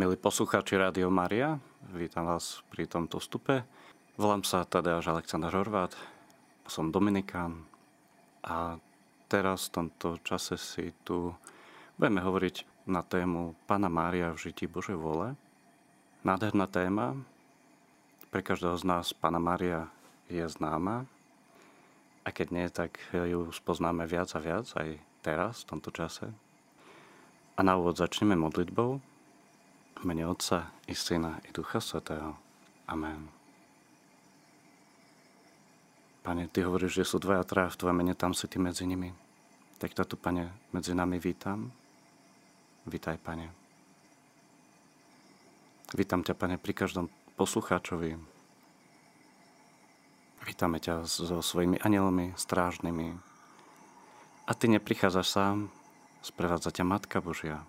Milí poslucháči Rádio Maria, vítam vás pri tomto vstupe. Volám sa Tadeáš Aleksandr Horvát, som Dominikán a teraz v tomto čase si tu budeme hovoriť na tému Pana Mária v žití Božej vole. Nádherná téma, pre každého z nás Pana Mária je známa, a keď nie, tak ju spoznáme viac a viac aj teraz, v tomto čase. A na úvod začneme modlitbou, v mene Otca i Syna i Ducha Svetého. Amen. Pane, Ty hovoríš, že sú dvaja traja v Tvojom mene, tam si Ty medzi nimi. Tak ťa tu, Pane, medzi nami vítam. Vítaj, Pane. Vítam ťa, Pane, pri každom poslucháčovi. Vítame ťa so svojimi anielmi, strážnymi. A Ty neprichádzaš sám, sprevádza ťa Matka Božia.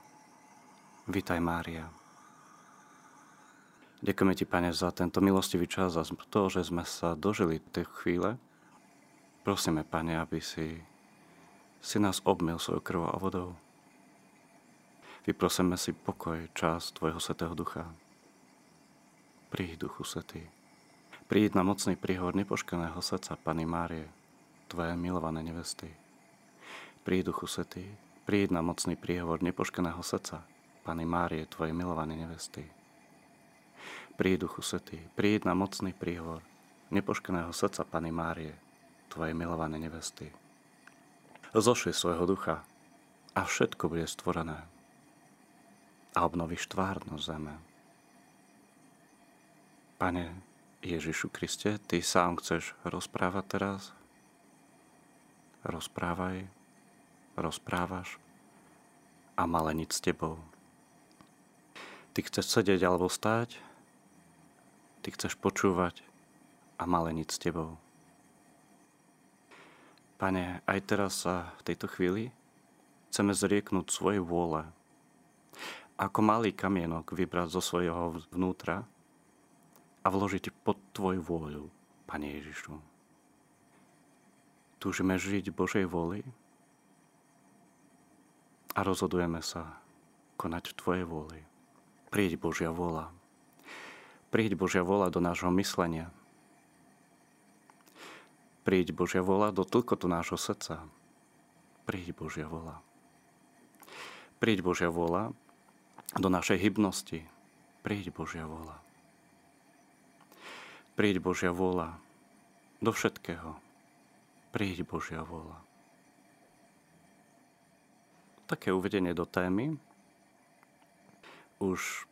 Vítaj, Mária. Ďakujeme Ti, Pane, za tento milostivý čas a to, že sme sa dožili tej chvíle. Prosíme, Pane, aby si, si nás obmil svojou krvou a vodou. Vyprosíme si pokoj, čas Tvojho Svetého Ducha. Príď, Duchu Svetý. Príď na mocný príhovor nepoškeného srdca Pany Márie, Tvoje milované nevesty. Príď, Duchu Svetý. Príď na mocný príhovor nepoškeného srdca Pany Márie, Tvoje milované nevesty Príď, Duchu Svetý, príď na mocný príhovor nepoškeného srdca Pany Márie, Tvojej milované nevesty. Zošli svojho ducha a všetko bude stvorené a obnovíš tvárnosť zeme. Pane Ježišu Kriste, Ty sám chceš rozprávať teraz? Rozprávaj, rozprávaš a maleniť s Tebou. Ty chceš sedieť alebo stáť, Ty chceš počúvať a maleniť s Tebou. Pane, aj teraz sa v tejto chvíli chceme zrieknúť svojej vôle. Ako malý kamienok vybrať zo svojho vnútra a vložiť pod Tvoju vôľu, Pane Ježišu. Túžime žiť Božej vôli a rozhodujeme sa konať v Tvojej vôli. Príď Božia vôľa. Príď Božia vola do nášho myslenia. Príď Božia vola do tlkotu nášho srdca. Príď Božia vola. Príď Božia vola do našej hybnosti. Príď Božia vola. Príď Božia vola do všetkého. Príď Božia vola. Také uvedenie do témy. Už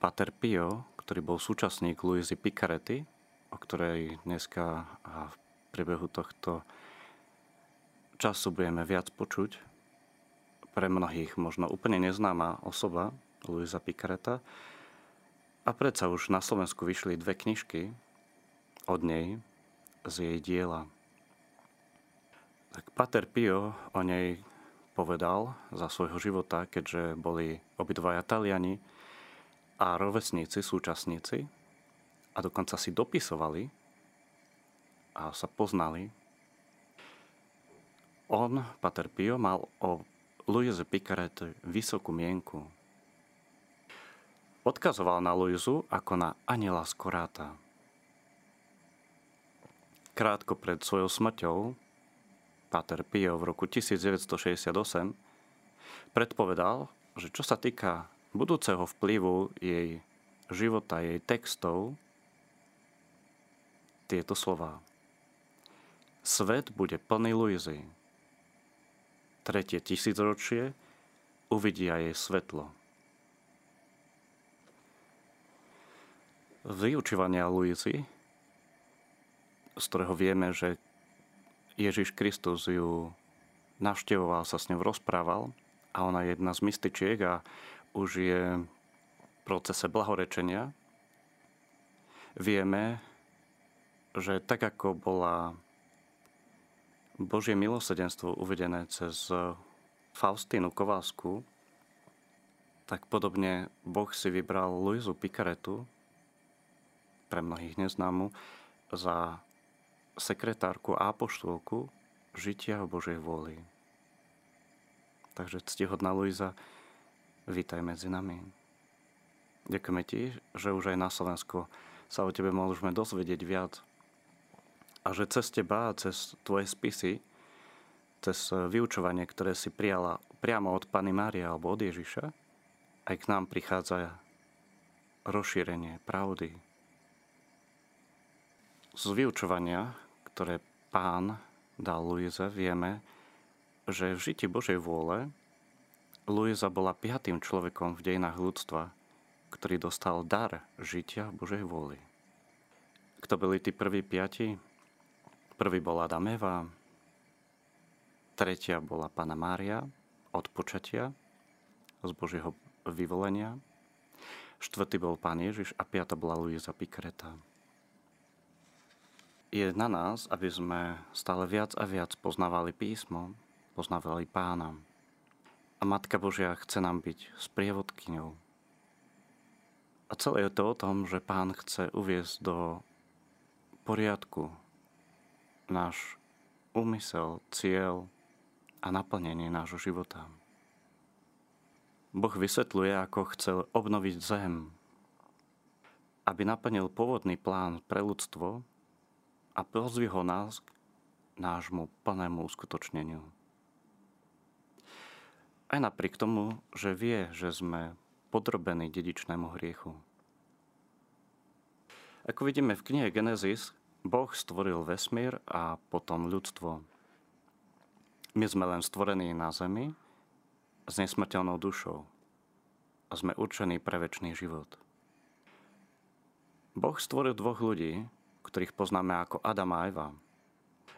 Pater Pio, ktorý bol súčasník Luizy Picarety, o ktorej dneska a v priebehu tohto času budeme viac počuť. Pre mnohých možno úplne neznáma osoba, Luisa Picareta. A predsa už na Slovensku vyšli dve knižky od nej z jej diela. Tak Pater Pio o nej povedal za svojho života, keďže boli obidvaja Taliani, a rovesníci, súčasníci a dokonca si dopisovali a sa poznali. On, Pater Pio, mal o Louise Picaret vysokú mienku. Odkazoval na Luizu ako na aniela z. Krátko pred svojou smrťou Pater Pio v roku 1968 predpovedal, že čo sa týka budúceho vplyvu jej života, jej textov, tieto slova. Svet bude plný Luizy. Tretie tisícročie uvidia jej svetlo. Vyučívania Luizy, z ktorého vieme, že Ježiš Kristus ju navštevoval, sa s ňou rozprával a ona je jedna z mystičiek a už je v procese blahorečenia. Vieme, že tak ako bola Božie milosedenstvo uvedené cez Faustínu Kovásku, tak podobne Boh si vybral Luizu Pikaretu, pre mnohých neznámu, za sekretárku a apoštolku žitia Božej vôli. Takže ctihodná Luisa, Vítaj medzi nami. Ďakujeme ti, že už aj na Slovensku sa o tebe môžeme dozvedieť viac. A že cez teba cez tvoje spisy, cez vyučovanie, ktoré si prijala priamo od Pany Mária alebo od Ježiša, aj k nám prichádza rozšírenie pravdy. Z vyučovania, ktoré pán dal Luize, vieme, že v žiti Božej vôle Luisa bola piatým človekom v dejinách ľudstva, ktorý dostal dar žitia Božej vôli. Kto boli tí prví piati? Prvý bol Adam Eva, tretia bola Pana Mária od počatia z Božieho vyvolenia, štvrtý bol Pán Ježiš a piata bola Luisa Pikreta. Je na nás, aby sme stále viac a viac poznávali písmo, poznávali pána. A Matka Božia chce nám byť sprievodkyňou, a celé je to o tom, že pán chce uviezť do poriadku náš úmysel, cieľ a naplnenie nášho života. Boh vysvetľuje, ako chcel obnoviť zem, aby naplnil pôvodný plán pre ľudstvo a pozvihol nás k nášmu plnému uskutočneniu. Aj napriek tomu, že vie, že sme podrobený dedičnému hriechu. Ako vidíme v knihe Genesis, Boh stvoril vesmír a potom ľudstvo. My sme len stvorení na zemi s nesmrteľnou dušou a sme určení pre väčší život. Boh stvoril dvoch ľudí, ktorých poznáme ako Adam a Eva.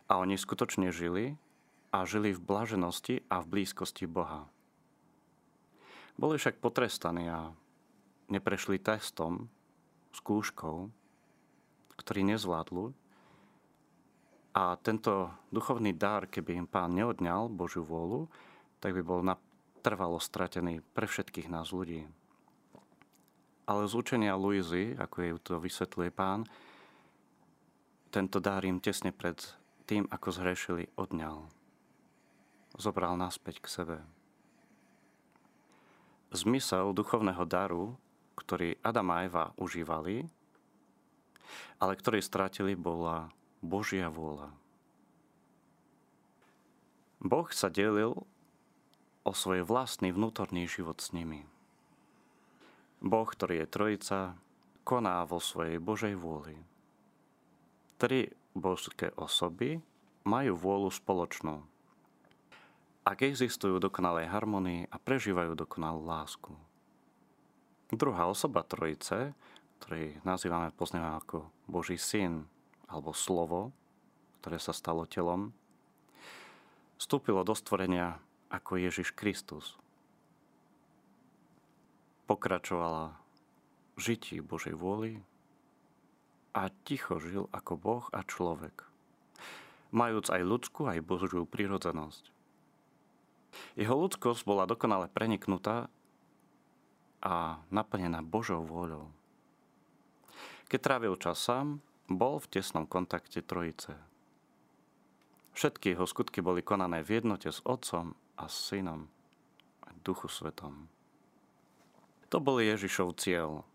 A oni skutočne žili a žili v blaženosti a v blízkosti Boha. Boli však potrestaní a neprešli testom, skúškou, ktorý nezvládlu. A tento duchovný dar, keby im pán neodňal Božiu vôľu, tak by bol trvalo stratený pre všetkých nás ľudí. Ale z učenia Luizy, ako jej to vysvetľuje pán, tento dar im tesne pred tým, ako zhrešili, odňal. Zobral naspäť k sebe. Zmysel duchovného daru, ktorý Adam a Eva užívali, ale ktorý strátili, bola Božia vôľa. Boh sa delil o svoj vlastný vnútorný život s nimi. Boh, ktorý je trojica, koná vo svojej Božej vôli. Tri božské osoby majú vôľu spoločnú ak existujú dokonalej harmonii a prežívajú dokonalú lásku. Druhá osoba trojice, ktorý nazývame, poznáme ako Boží syn alebo slovo, ktoré sa stalo telom, vstúpilo do stvorenia ako Ježiš Kristus. Pokračovala v žití Božej vôli a ticho žil ako Boh a človek, majúc aj ľudskú, aj Božiu prírodzenosť. Jeho ľudskosť bola dokonale preniknutá a naplnená Božou vôľou. Keď trávil čas sám, bol v tesnom kontakte Trojice. Všetky jeho skutky boli konané v jednote s Otcom a s Synom a Duchu Svetom. To bol Ježišov cieľ.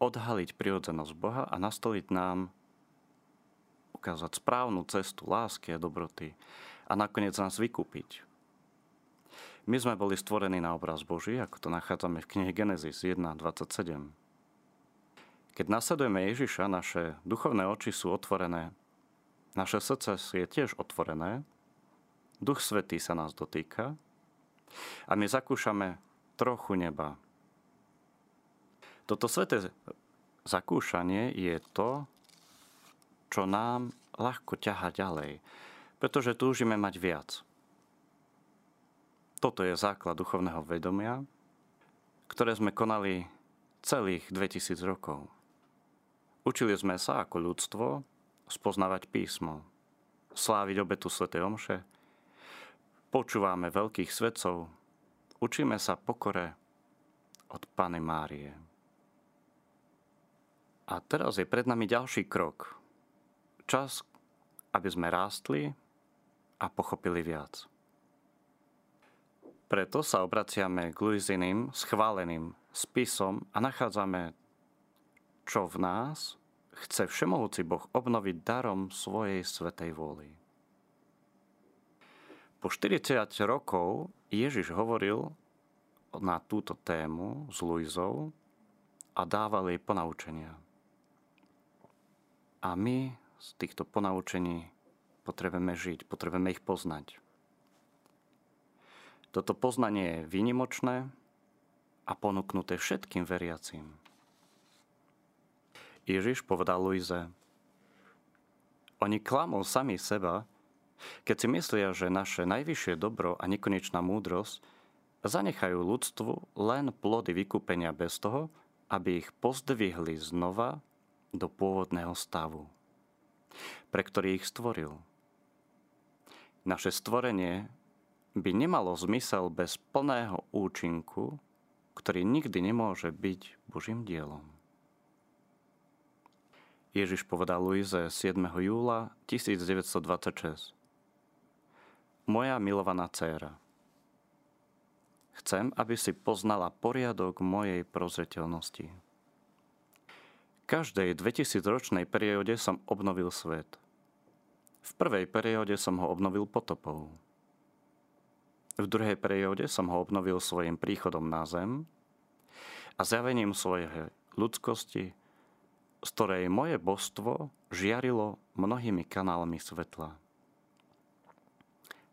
Odhaliť prirodzenosť Boha a nastoliť nám ukázať správnu cestu lásky a dobroty a nakoniec nás vykúpiť my sme boli stvorení na obraz Boží, ako to nachádzame v knihe Genesis 1.27. Keď nasledujeme Ježiša, naše duchovné oči sú otvorené, naše srdce je tiež otvorené, Duch Svetý sa nás dotýka a my zakúšame trochu neba. Toto sveté zakúšanie je to, čo nám ľahko ťaha ďalej, pretože túžime mať viac – toto je základ duchovného vedomia, ktoré sme konali celých 2000 rokov. Učili sme sa ako ľudstvo spoznávať písmo, sláviť obetu Sv. Omše, počúvame veľkých svedcov, učíme sa pokore od Pany Márie. A teraz je pred nami ďalší krok. Čas, aby sme rástli a pochopili viac. Preto sa obraciame k Luiziným schváleným spisom a nachádzame, čo v nás chce Všemohúci Boh obnoviť darom svojej svetej vôly. Po 40 rokov Ježiš hovoril na túto tému s Luizou a dával jej ponaučenia. A my z týchto ponaučení potrebujeme žiť, potrebujeme ich poznať. Toto poznanie je výnimočné a ponúknuté všetkým veriacím. Ježiš povedal Luize, oni klamú sami seba, keď si myslia, že naše najvyššie dobro a nekonečná múdrosť zanechajú ľudstvu len plody vykúpenia bez toho, aby ich pozdvihli znova do pôvodného stavu, pre ktorý ich stvoril. Naše stvorenie by nemalo zmysel bez plného účinku, ktorý nikdy nemôže byť Božím dielom. Ježiš povedal Luize 7. júla 1926. Moja milovaná dcéra, chcem, aby si poznala poriadok mojej prozreteľnosti. Každej 2000-ročnej perióde som obnovil svet. V prvej perióde som ho obnovil potopou. V druhej perióde som ho obnovil svojim príchodom na zem a zjavením svojej ľudskosti, z ktorej moje božstvo žiarilo mnohými kanálmi svetla.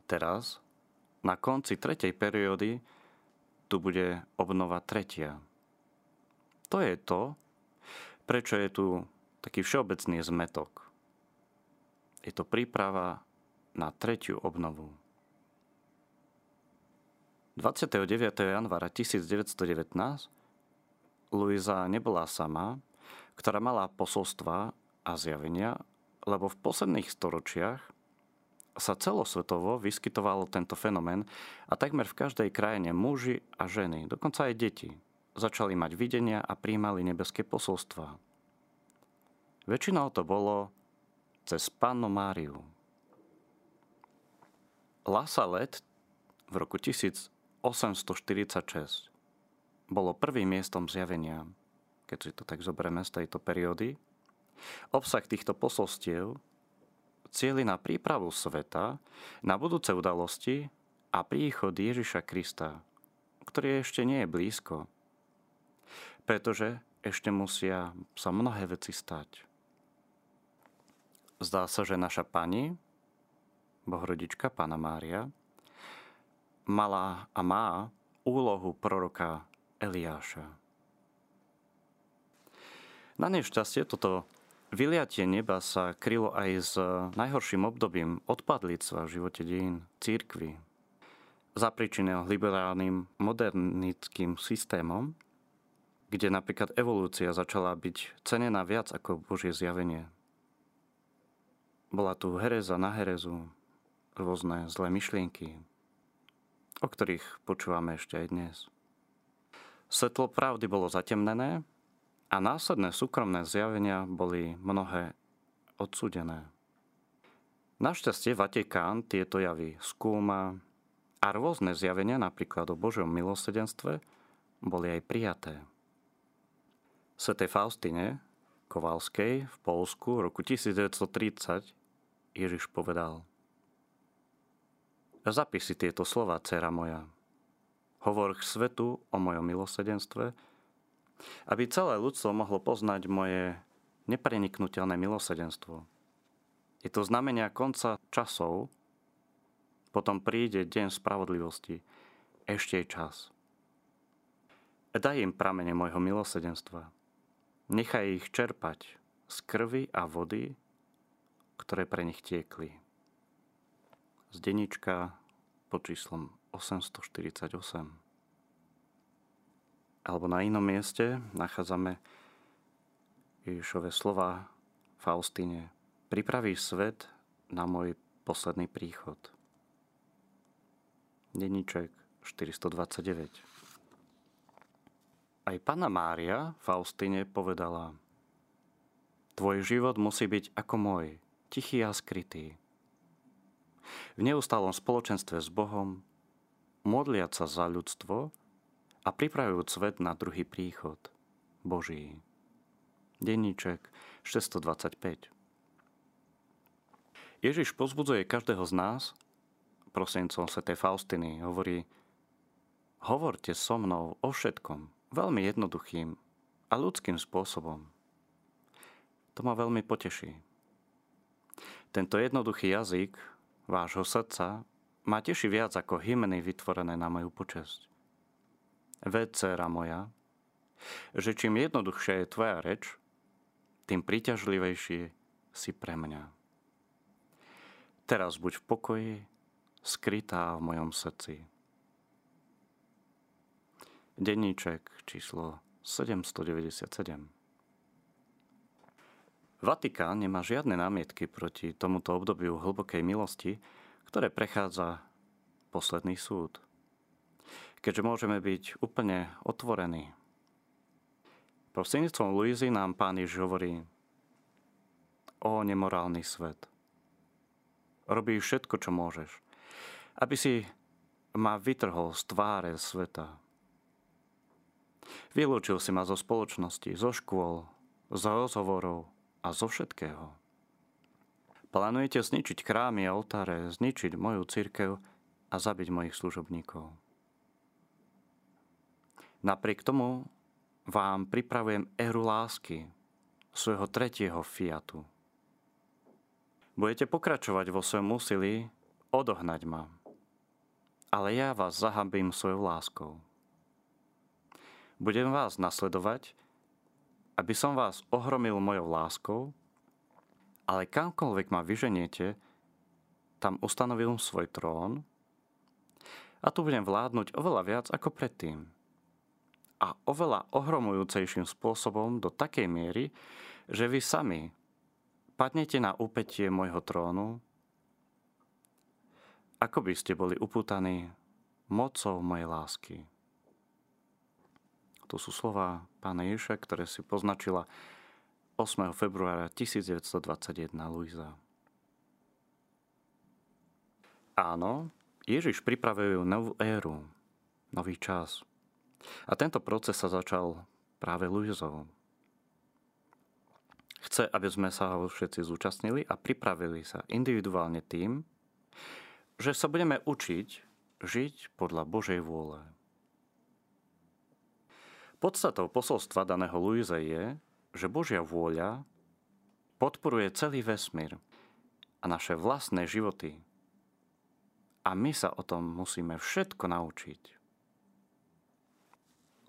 Teraz, na konci tretej periódy, tu bude obnova tretia. To je to, prečo je tu taký všeobecný zmetok. Je to príprava na tretiu obnovu. 29. januára 1919 Luisa nebola sama, ktorá mala posolstva a zjavenia, lebo v posledných storočiach sa celosvetovo vyskytoval tento fenomén a takmer v každej krajine muži a ženy, dokonca aj deti, začali mať videnia a príjmali nebeské posolstva. Väčšinou to bolo cez Pannu Máriu. Lasa Let v roku 1000 846 bolo prvým miestom zjavenia, keď si to tak zoberieme z tejto periódy. Obsah týchto posolstiev cieli na prípravu sveta, na budúce udalosti a príchod Ježiša Krista, ktorý ešte nie je blízko, pretože ešte musia sa mnohé veci stať. Zdá sa, že naša pani, Bohrodička, Pána Mária, mala a má úlohu proroka Eliáša. Na nešťastie toto vyliatie neba sa krylo aj s najhorším obdobím odpadlictva v živote dejín církvy. Zapričineho liberálnym modernickým systémom, kde napríklad evolúcia začala byť cenená viac ako Božie zjavenie. Bola tu hereza na herezu, rôzne zlé myšlienky, o ktorých počúvame ešte aj dnes. Svetlo pravdy bolo zatemnené a následné súkromné zjavenia boli mnohé odsudené. Našťastie Vatikán tieto javy skúma a rôzne zjavenia, napríklad o Božom milosedenstve, boli aj prijaté. Svetej Faustine Kovalskej v Polsku v roku 1930 Ježiš povedal – Zapíš tieto slova, dcera moja. Hovor k svetu o mojom milosedenstve, aby celé ľudstvo mohlo poznať moje nepreniknutelné milosedenstvo. Je to znamenia konca časov, potom príde deň spravodlivosti, ešte je čas. Daj im pramene môjho milosedenstva. Nechaj ich čerpať z krvi a vody, ktoré pre nich tiekli z denička pod číslom 848. Alebo na inom mieste nachádzame Ježišové slova Faustine. Pripraví svet na môj posledný príchod. Deniček 429. Aj Pana Mária Faustine povedala Tvoj život musí byť ako môj, tichý a skrytý v neustálom spoločenstve s Bohom, modliať sa za ľudstvo a pripravujúc svet na druhý príchod Boží. Denníček 625 Ježiš pozbudzuje každého z nás, prosencom Sv. Faustiny, hovorí Hovorte so mnou o všetkom, veľmi jednoduchým a ľudským spôsobom. To ma veľmi poteší. Tento jednoduchý jazyk vášho srdca ma teší viac ako hymny vytvorené na moju počesť. Ved, dcera moja, že čím jednoduchšia je tvoja reč, tým príťažlivejší si pre mňa. Teraz buď v pokoji, skrytá v mojom srdci. Denníček číslo 797 Vatikán nemá žiadne námietky proti tomuto obdobiu hlbokej milosti, ktoré prechádza posledný súd. Keďže môžeme byť úplne otvorení. Prostredníctvom Luizy nám pán Ježiš hovorí o nemorálny svet. Robí všetko, čo môžeš, aby si ma vytrhol z tváre sveta. Vylúčil si ma zo spoločnosti, zo škôl, z rozhovorov a zo všetkého. Plánujete zničiť chrámy a oltáre, zničiť moju církev a zabiť mojich služobníkov. Napriek tomu vám pripravujem eru lásky, svojho tretieho fiatu. Budete pokračovať vo svojom úsilí odohnať ma, ale ja vás zahambím svojou láskou. Budem vás nasledovať, aby som vás ohromil mojou láskou ale kamkoľvek ma vyženiete, tam ustanovil svoj trón a tu budem vládnuť oveľa viac ako predtým. A oveľa ohromujúcejším spôsobom do takej miery, že vy sami padnete na úpetie môjho trónu, ako by ste boli upútaní mocou mojej lásky. To sú slova pána Ježa, ktoré si poznačila 8. februára 1921 Luisa. Áno, Ježiš pripravuje novú éru, nový čas. A tento proces sa začal práve Luizou. Chce, aby sme sa ho všetci zúčastnili a pripravili sa individuálne tým, že sa budeme učiť žiť podľa Božej vôle. Podstatou posolstva daného Luize je, že Božia vôľa podporuje celý vesmír a naše vlastné životy. A my sa o tom musíme všetko naučiť.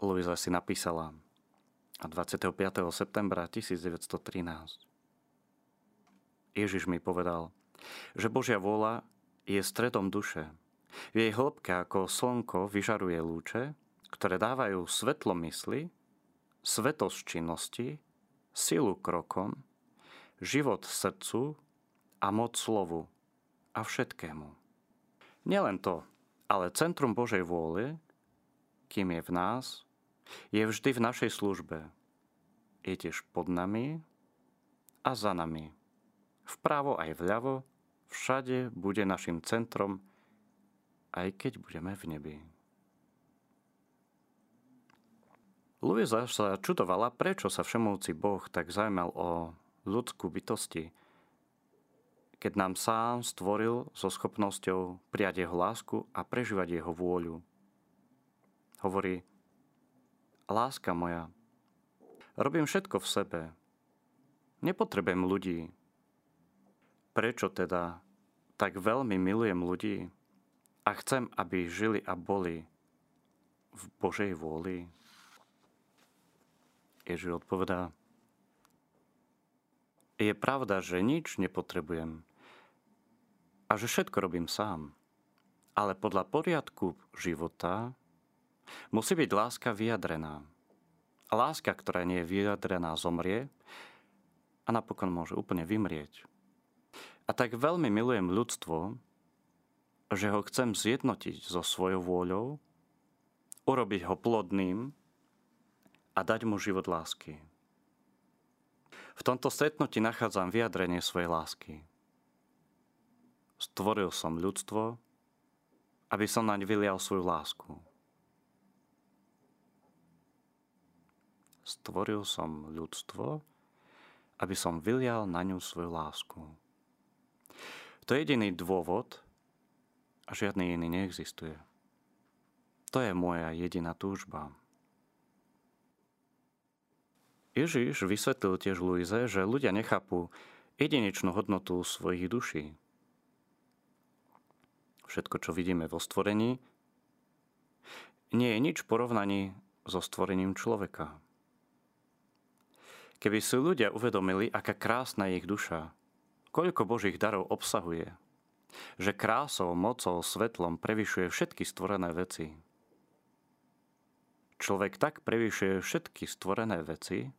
Luisa si napísala 25. septembra 1913. Ježiš mi povedal, že Božia vôľa je stredom duše. V jej hĺbke ako slnko vyžaruje lúče, ktoré dávajú svetlo mysli, svetosť činnosti silu krokom, život srdcu a moc slovu a všetkému. Nielen to, ale centrum Božej vôle, kým je v nás, je vždy v našej službe. Je tiež pod nami a za nami. Vpravo aj vľavo, všade bude našim centrom, aj keď budeme v nebi. Luisa sa čudovala, prečo sa všemovúci Boh tak zaujímal o ľudskú bytosti, keď nám sám stvoril so schopnosťou prijať jeho lásku a prežívať jeho vôľu. Hovorí, láska moja, robím všetko v sebe, nepotrebujem ľudí. Prečo teda tak veľmi milujem ľudí a chcem, aby žili a boli v Božej vôli? Ježiš odpovedá, je pravda, že nič nepotrebujem a že všetko robím sám. Ale podľa poriadku života musí byť láska vyjadrená. Láska, ktorá nie je vyjadrená, zomrie a napokon môže úplne vymrieť. A tak veľmi milujem ľudstvo, že ho chcem zjednotiť so svojou vôľou, urobiť ho plodným a dať mu život lásky. V tomto stretnutí nachádzam vyjadrenie svojej lásky. Stvoril som ľudstvo aby som naň vylial svoju lásku. Stvoril som ľudstvo, aby som vylial na ňu svoju lásku. To je jediný dôvod a žiadny iný neexistuje. To je moja jediná túžba. Ježiš vysvetlil tiež Luize, že ľudia nechápu jedinečnú hodnotu svojich duší. Všetko, čo vidíme vo stvorení, nie je nič porovnaní so stvorením človeka. Keby si ľudia uvedomili, aká krásna je ich duša, koľko Božích darov obsahuje, že krásou, mocou, svetlom prevyšuje všetky stvorené veci. Človek tak prevyšuje všetky stvorené veci,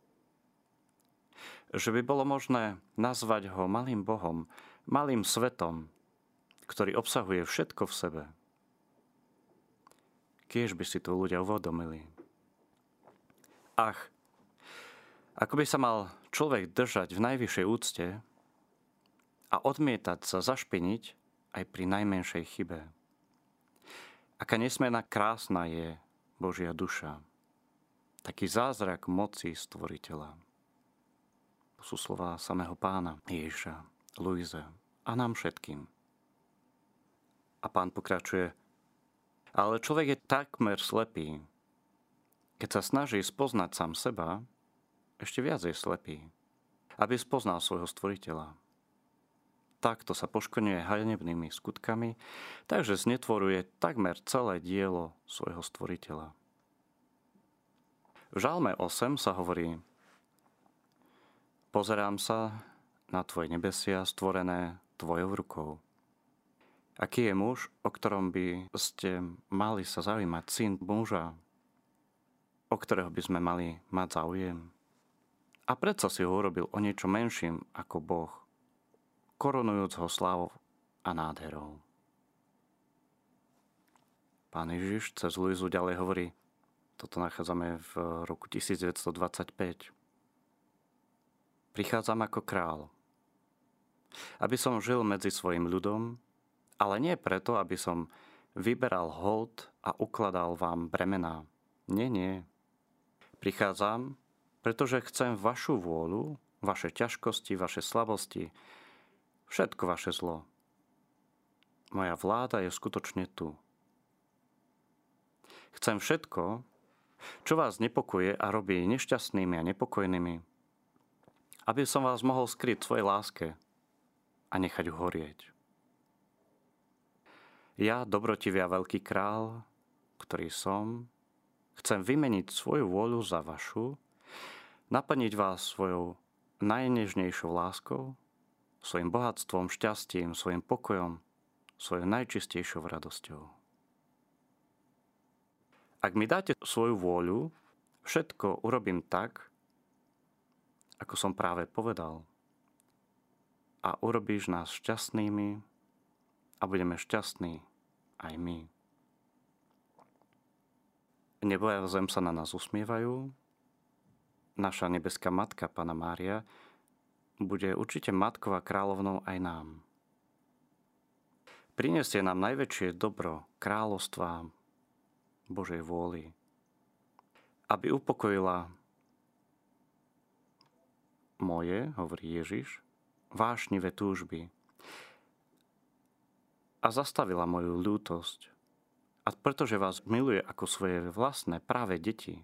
že by bolo možné nazvať ho malým Bohom, malým svetom, ktorý obsahuje všetko v sebe. Kiež by si to ľudia uvedomili. Ach, ako by sa mal človek držať v najvyššej úcte, a odmietať sa zašpiniť aj pri najmenšej chybe. Aká nesmierna krásna je Božia duša. Taký zázrak moci stvoriteľa. Sú slova samého pána Ježiša, Luize a nám všetkým. A pán pokračuje, ale človek je takmer slepý. Keď sa snaží spoznať sám seba, ešte viac je slepý, aby spoznal svojho stvoriteľa takto sa poškodňuje hanebnými skutkami, takže znetvoruje takmer celé dielo svojho stvoriteľa. V Žalme 8 sa hovorí Pozerám sa na tvoje nebesia stvorené tvojou rukou. Aký je muž, o ktorom by ste mali sa zaujímať, syn muža, o ktorého by sme mali mať záujem? A predsa si ho urobil o niečo menším ako Boh – korunujúc ho slávou a nádherou. Pán Ježiš cez Luizu ďalej hovorí, toto nachádzame v roku 1925. Prichádzam ako král, aby som žil medzi svojim ľudom, ale nie preto, aby som vyberal hold a ukladal vám bremená. Nie, nie. Prichádzam, pretože chcem vašu vôľu, vaše ťažkosti, vaše slabosti, všetko vaše zlo. Moja vláda je skutočne tu. Chcem všetko, čo vás nepokuje a robí nešťastnými a nepokojnými, aby som vás mohol skryť svojej láske a nechať horieť. Ja, dobrotivý a veľký král, ktorý som, chcem vymeniť svoju vôľu za vašu, naplniť vás svojou najnežnejšou láskou svojim bohatstvom, šťastím, svojim pokojom, svojou najčistejšou radosťou. Ak mi dáte svoju vôľu, všetko urobím tak, ako som práve povedal. A urobíš nás šťastnými a budeme šťastní aj my. Nebo a zem sa na nás usmievajú, naša nebeská matka, Pana Mária, bude určite matkou a kráľovnou aj nám. Prinesie nám najväčšie dobro kráľovstva Božej vôly, aby upokojila moje, hovorí Ježiš, vášnivé túžby a zastavila moju ľútosť. A pretože vás miluje ako svoje vlastné práve deti,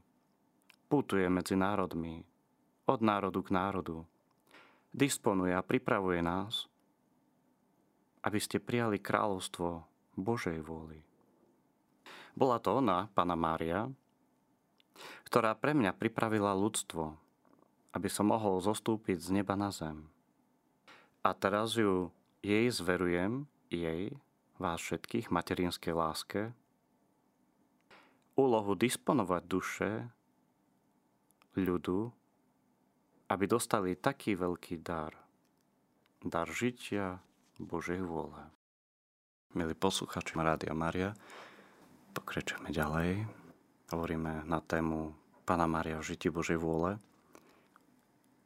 putuje medzi národmi, od národu k národu, disponuje a pripravuje nás, aby ste prijali kráľovstvo Božej vôly. Bola to ona, Pana Mária, ktorá pre mňa pripravila ľudstvo, aby som mohol zostúpiť z neba na zem. A teraz ju jej zverujem, jej, vás všetkých, materinskej láske, úlohu disponovať duše ľudu aby dostali taký veľký dar. Dar žitia Božej vôle. Milí posluchači Rádia Maria, pokračujeme ďalej. Hovoríme na tému Pana Mária v žití Božej vôle.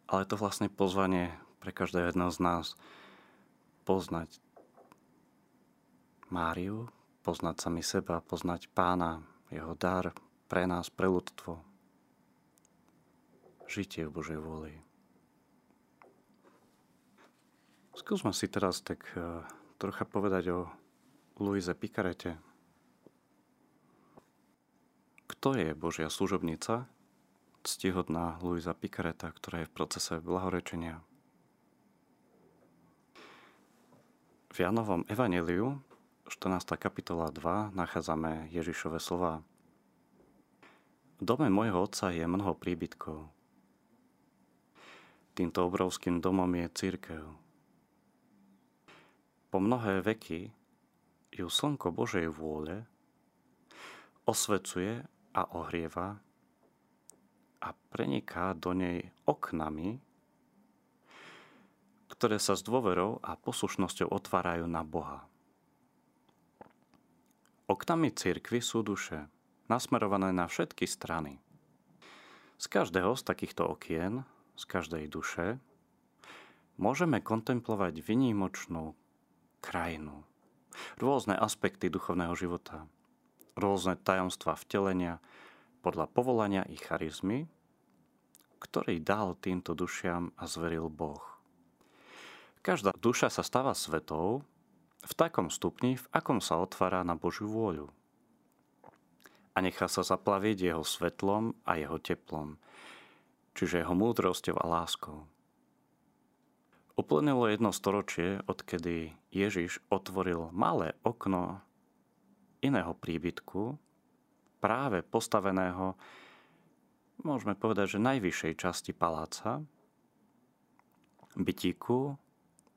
Ale to vlastne pozvanie pre každého jedného z nás poznať Máriu, poznať sami seba, poznať pána, jeho dar pre nás, pre ľudstvo. Žitie v Božej vôli. Skúsme si teraz tak eh, trocha povedať o Luise Pikarete. Kto je Božia služobnica? Ctihodná Luisa Pikareta, ktorá je v procese blahorečenia. V Janovom evaneliu 14. kapitola 2 nachádzame Ježišove slova. V dome môjho otca je mnoho príbytkov. Týmto obrovským domom je církev. Po mnohé veky ju slnko Božej vôle osvecuje a ohrieva a preniká do nej oknami, ktoré sa s dôverou a poslušnosťou otvárajú na Boha. Oknami cirkvy sú duše, nasmerované na všetky strany. Z každého z takýchto okien, z každej duše, môžeme kontemplovať vynimočnú krajinu, rôzne aspekty duchovného života, rôzne tajomstva vtelenia podľa povolania i charizmy, ktorý dal týmto dušiam a zveril Boh. Každá duša sa stáva svetou, v takom stupni, v akom sa otvára na Božiu vôľu. A nechá sa zaplaviť jeho svetlom a jeho teplom, čiže jeho múdrosťou a láskou. Uplynulo jedno storočie, odkedy Ježiš otvoril malé okno iného príbytku, práve postaveného, môžeme povedať, že najvyššej časti paláca, bytíku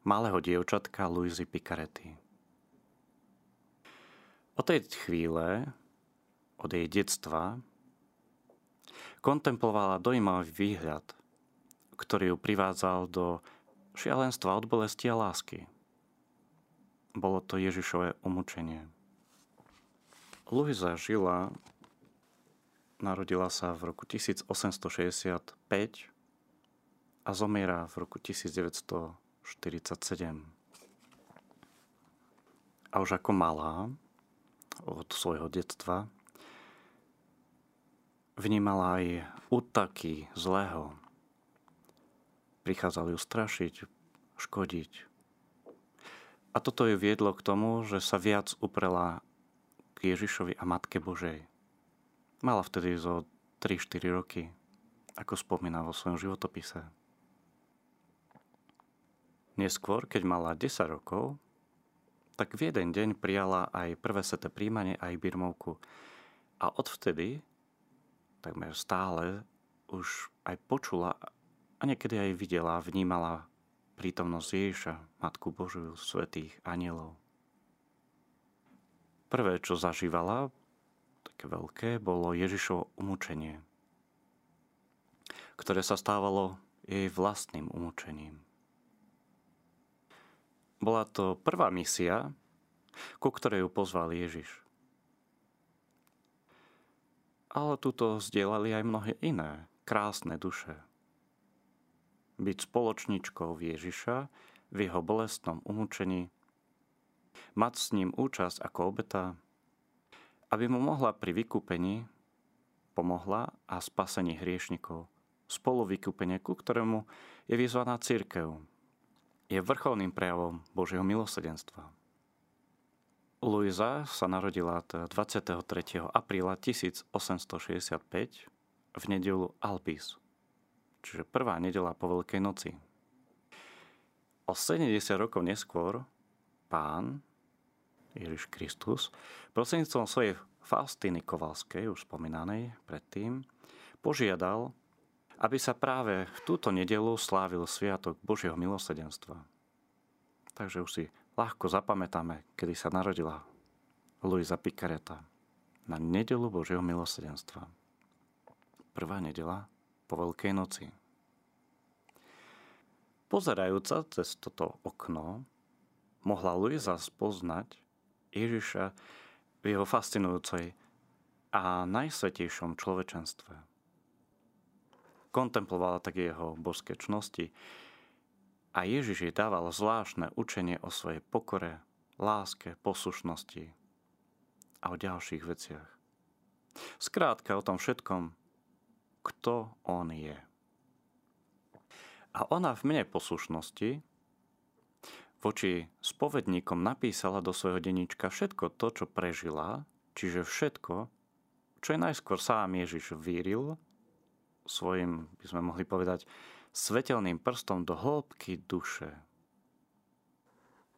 malého dievčatka Luizy Picaretti. Od tej chvíle, od jej detstva, kontemplovala dojímavý výhľad, ktorý ju privádzal do šialenstva od bolesti a lásky. Bolo to Ježišové umúčenie. Luisa žila, narodila sa v roku 1865 a zomiera v roku 1900 47. A už ako malá, od svojho detstva, vnímala aj útaky zlého. Prichádzali ju strašiť, škodiť. A toto ju viedlo k tomu, že sa viac uprela k Ježišovi a Matke Božej. Mala vtedy zo 3-4 roky, ako spomína vo svojom životopise. Neskôr, keď mala 10 rokov, tak v jeden deň prijala aj prvé seté príjmanie, aj birmovku. A odvtedy, takmer stále, už aj počula a niekedy aj videla, vnímala prítomnosť Ježiša, Matku Božiu, svetých anielov. Prvé, čo zažívala, také veľké, bolo Ježišovo umúčenie, ktoré sa stávalo jej vlastným umúčením. Bola to prvá misia, ku ktorej ju pozval Ježiš. Ale tuto zdieľali aj mnohé iné, krásne duše. Byť spoločničkou Ježiša v jeho bolestnom umúčení, mať s ním účasť ako obeta, aby mu mohla pri vykúpení pomohla a spasení hriešnikov, spolu vykúpenie, ku ktorému je vyzvaná církev, je vrcholným prejavom Božieho milosrdenstva. Luisa sa narodila 23. apríla 1865 v nedelu Albis, čiže prvá nedela po Veľkej noci. O 70 rokov neskôr pán Ježiš Kristus prostredníctvom svojej Faustiny Kovalskej, už spomínanej predtým, požiadal, aby sa práve v túto nedelu slávil Sviatok Božieho milosrdenstva. Takže už si ľahko zapamätáme, kedy sa narodila Luisa Picareta na nedelu Božieho milosrdenstva. Prvá nedela po Veľkej noci. Pozerajúca cez toto okno mohla Luisa spoznať Ježiša v jeho fascinujúcej a najsvetejšom človečenstve kontemplovala tak jeho božské čnosti a Ježiš jej dával zvláštne učenie o svojej pokore, láske, poslušnosti, a o ďalších veciach. Skrátka o tom všetkom, kto on je. A ona v mene poslušnosti voči spovedníkom napísala do svojho denníčka všetko to, čo prežila, čiže všetko, čo je najskôr sám Ježiš víril, svojim, by sme mohli povedať, svetelným prstom do hĺbky duše.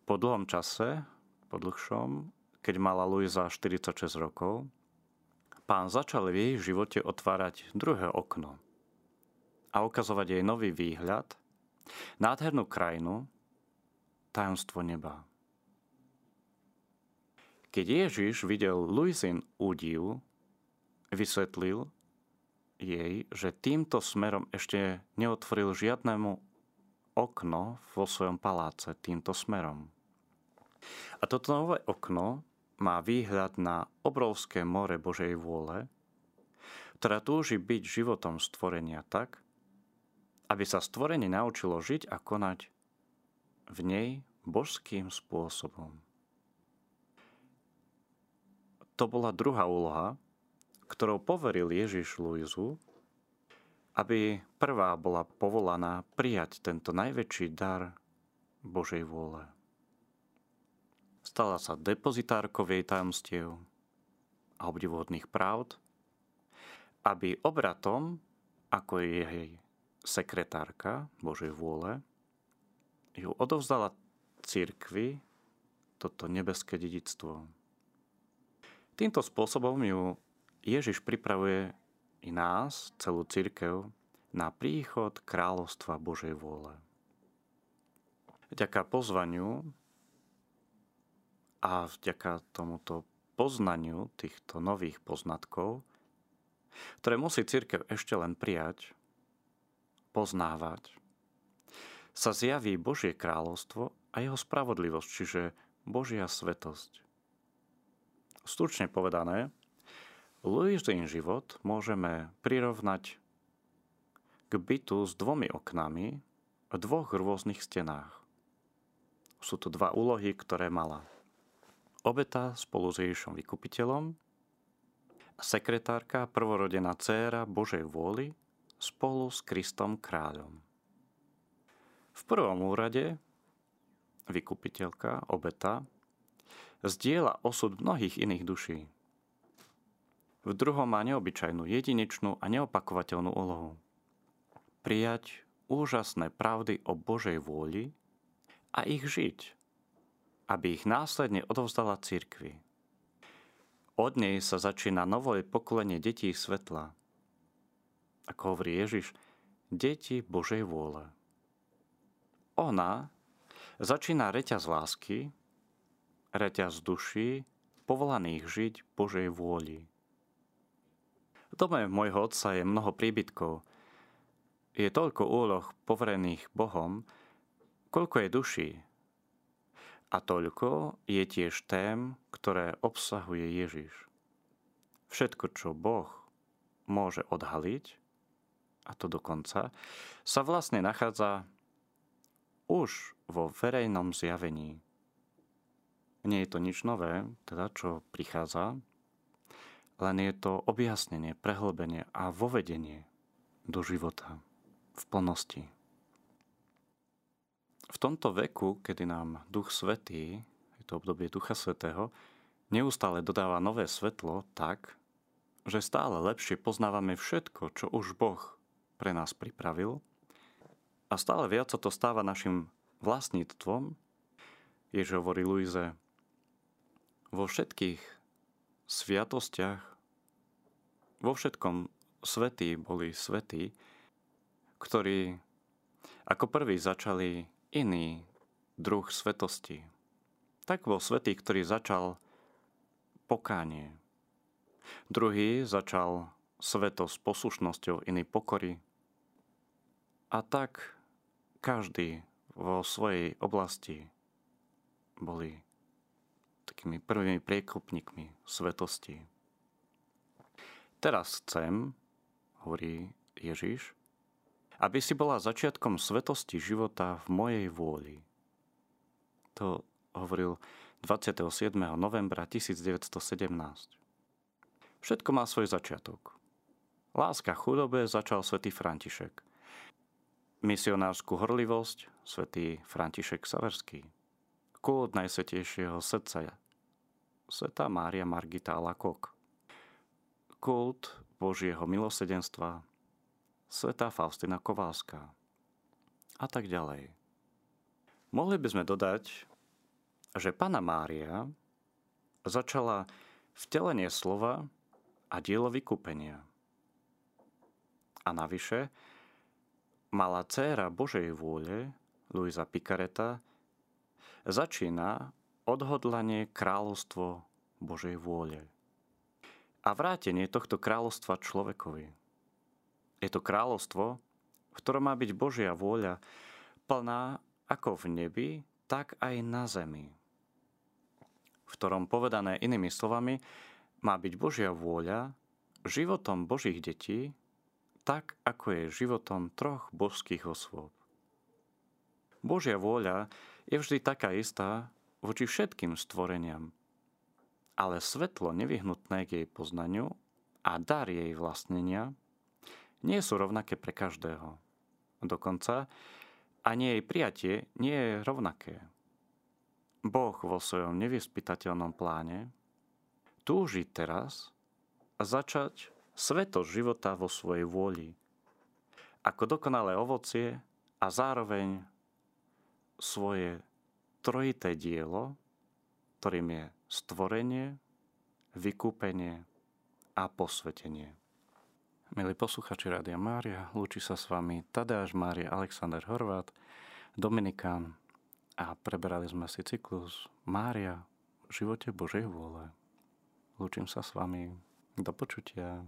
Po dlhom čase, po dlhšom, keď mala Luisa 46 rokov, pán začal v jej živote otvárať druhé okno a ukazovať jej nový výhľad, nádhernú krajinu, tajomstvo neba. Keď Ježiš videl Luisin údiv, vysvetlil jej, že týmto smerom ešte neotvoril žiadnemu okno vo svojom paláce týmto smerom. A toto nové okno má výhľad na obrovské more Božej vôle, ktorá túži byť životom stvorenia tak, aby sa stvorenie naučilo žiť a konať v nej božským spôsobom. To bola druhá úloha, ktorou poveril Ježiš Luizu, aby prvá bola povolaná prijať tento najväčší dar Božej vôle. Stala sa depozitárkou jej tajomstiev a obdivuhodných pravd, aby obratom, ako je jej sekretárka Božej vôle, ju odovzdala církvi toto nebeské dedictvo. Týmto spôsobom ju Ježiš pripravuje i nás, celú církev, na príchod kráľovstva Božej vôle. Vďaka pozvaniu a vďaka tomuto poznaniu týchto nových poznatkov, ktoré musí církev ešte len prijať, poznávať, sa zjaví Božie kráľovstvo a jeho spravodlivosť, čiže Božia svetosť. Stručne povedané, Louisin život môžeme prirovnať k bytu s dvomi oknami v dvoch rôznych stenách. Sú to dva úlohy, ktoré mala obeta spolu s Ježišom vykupiteľom sekretárka prvorodená dcéra Božej vôly spolu s Kristom kráľom. V prvom úrade vykupiteľka, obeta, zdieľa osud mnohých iných duší. V druhom má neobyčajnú, jedinečnú a neopakovateľnú úlohu. Prijať úžasné pravdy o Božej vôli a ich žiť aby ich následne odovzdala cirkvi. Od nej sa začína nové pokolenie detí svetla. Ako hovorí Ježiš, deti Božej vôle. Ona začína reťaz lásky, reťaz duší, povolaných žiť Božej vôli. V dome môjho otca je mnoho príbytkov. Je toľko úloh poverených Bohom, koľko je duší, a toľko je tiež tém, ktoré obsahuje Ježiš. Všetko, čo Boh môže odhaliť, a to dokonca, sa vlastne nachádza už vo verejnom zjavení. Nie je to nič nové, teda čo prichádza, len je to objasnenie, prehlbenie a vovedenie do života v plnosti. V tomto veku, kedy nám Duch Svetý, je to obdobie Ducha Svetého, neustále dodáva nové svetlo tak, že stále lepšie poznávame všetko, čo už Boh pre nás pripravil a stále viac sa to stáva našim vlastníctvom, Jež hovorí Luize, vo všetkých sviatostiach, vo všetkom svetí boli svetí, ktorí ako prví začali iný druh svetosti. Tak bol svetý, ktorý začal pokánie. Druhý začal sveto s poslušnosťou inej pokory. A tak každý vo svojej oblasti boli takými prvými priekopníkmi svetosti. Teraz chcem, hovorí Ježiš, aby si bola začiatkom svetosti života v mojej vôli. To hovoril 27. novembra 1917. Všetko má svoj začiatok. Láska chudobe začal svätý František. Misionárskú horlivosť svätý František Saverský. Kult Najsvetejšieho srdca Sveta Mária Margita Lakok. Kult Božieho milosedenstva Sveta Faustina Kovalská a tak ďalej. Mohli by sme dodať, že Pana Mária začala vtelenie slova a dielo vykúpenia. A navyše malá dcéra Božej vôle, Luisa Picareta, začína odhodlanie kráľovstvo Božej vôle a vrátenie tohto kráľovstva človekovi. Je to kráľovstvo, v ktorom má byť Božia vôľa plná ako v nebi, tak aj na zemi v ktorom povedané inými slovami má byť Božia vôľa životom Božích detí, tak ako je životom troch božských osôb. Božia vôľa je vždy taká istá voči všetkým stvoreniam, ale svetlo nevyhnutné k jej poznaniu a dar jej vlastnenia nie sú rovnaké pre každého. Dokonca ani jej prijatie nie je rovnaké. Boh vo svojom nevyspytateľnom pláne túži teraz začať sveto života vo svojej vôli ako dokonalé ovocie a zároveň svoje trojité dielo, ktorým je stvorenie, vykúpenie a posvetenie. Milí posluchači Rádia Mária, lúči sa s vami Tadeáš Mária Alexander Horvát, Dominikán, a preberali sme si cyklus Mária v živote Božej vôle. Lúčim sa s vami. Do počutia.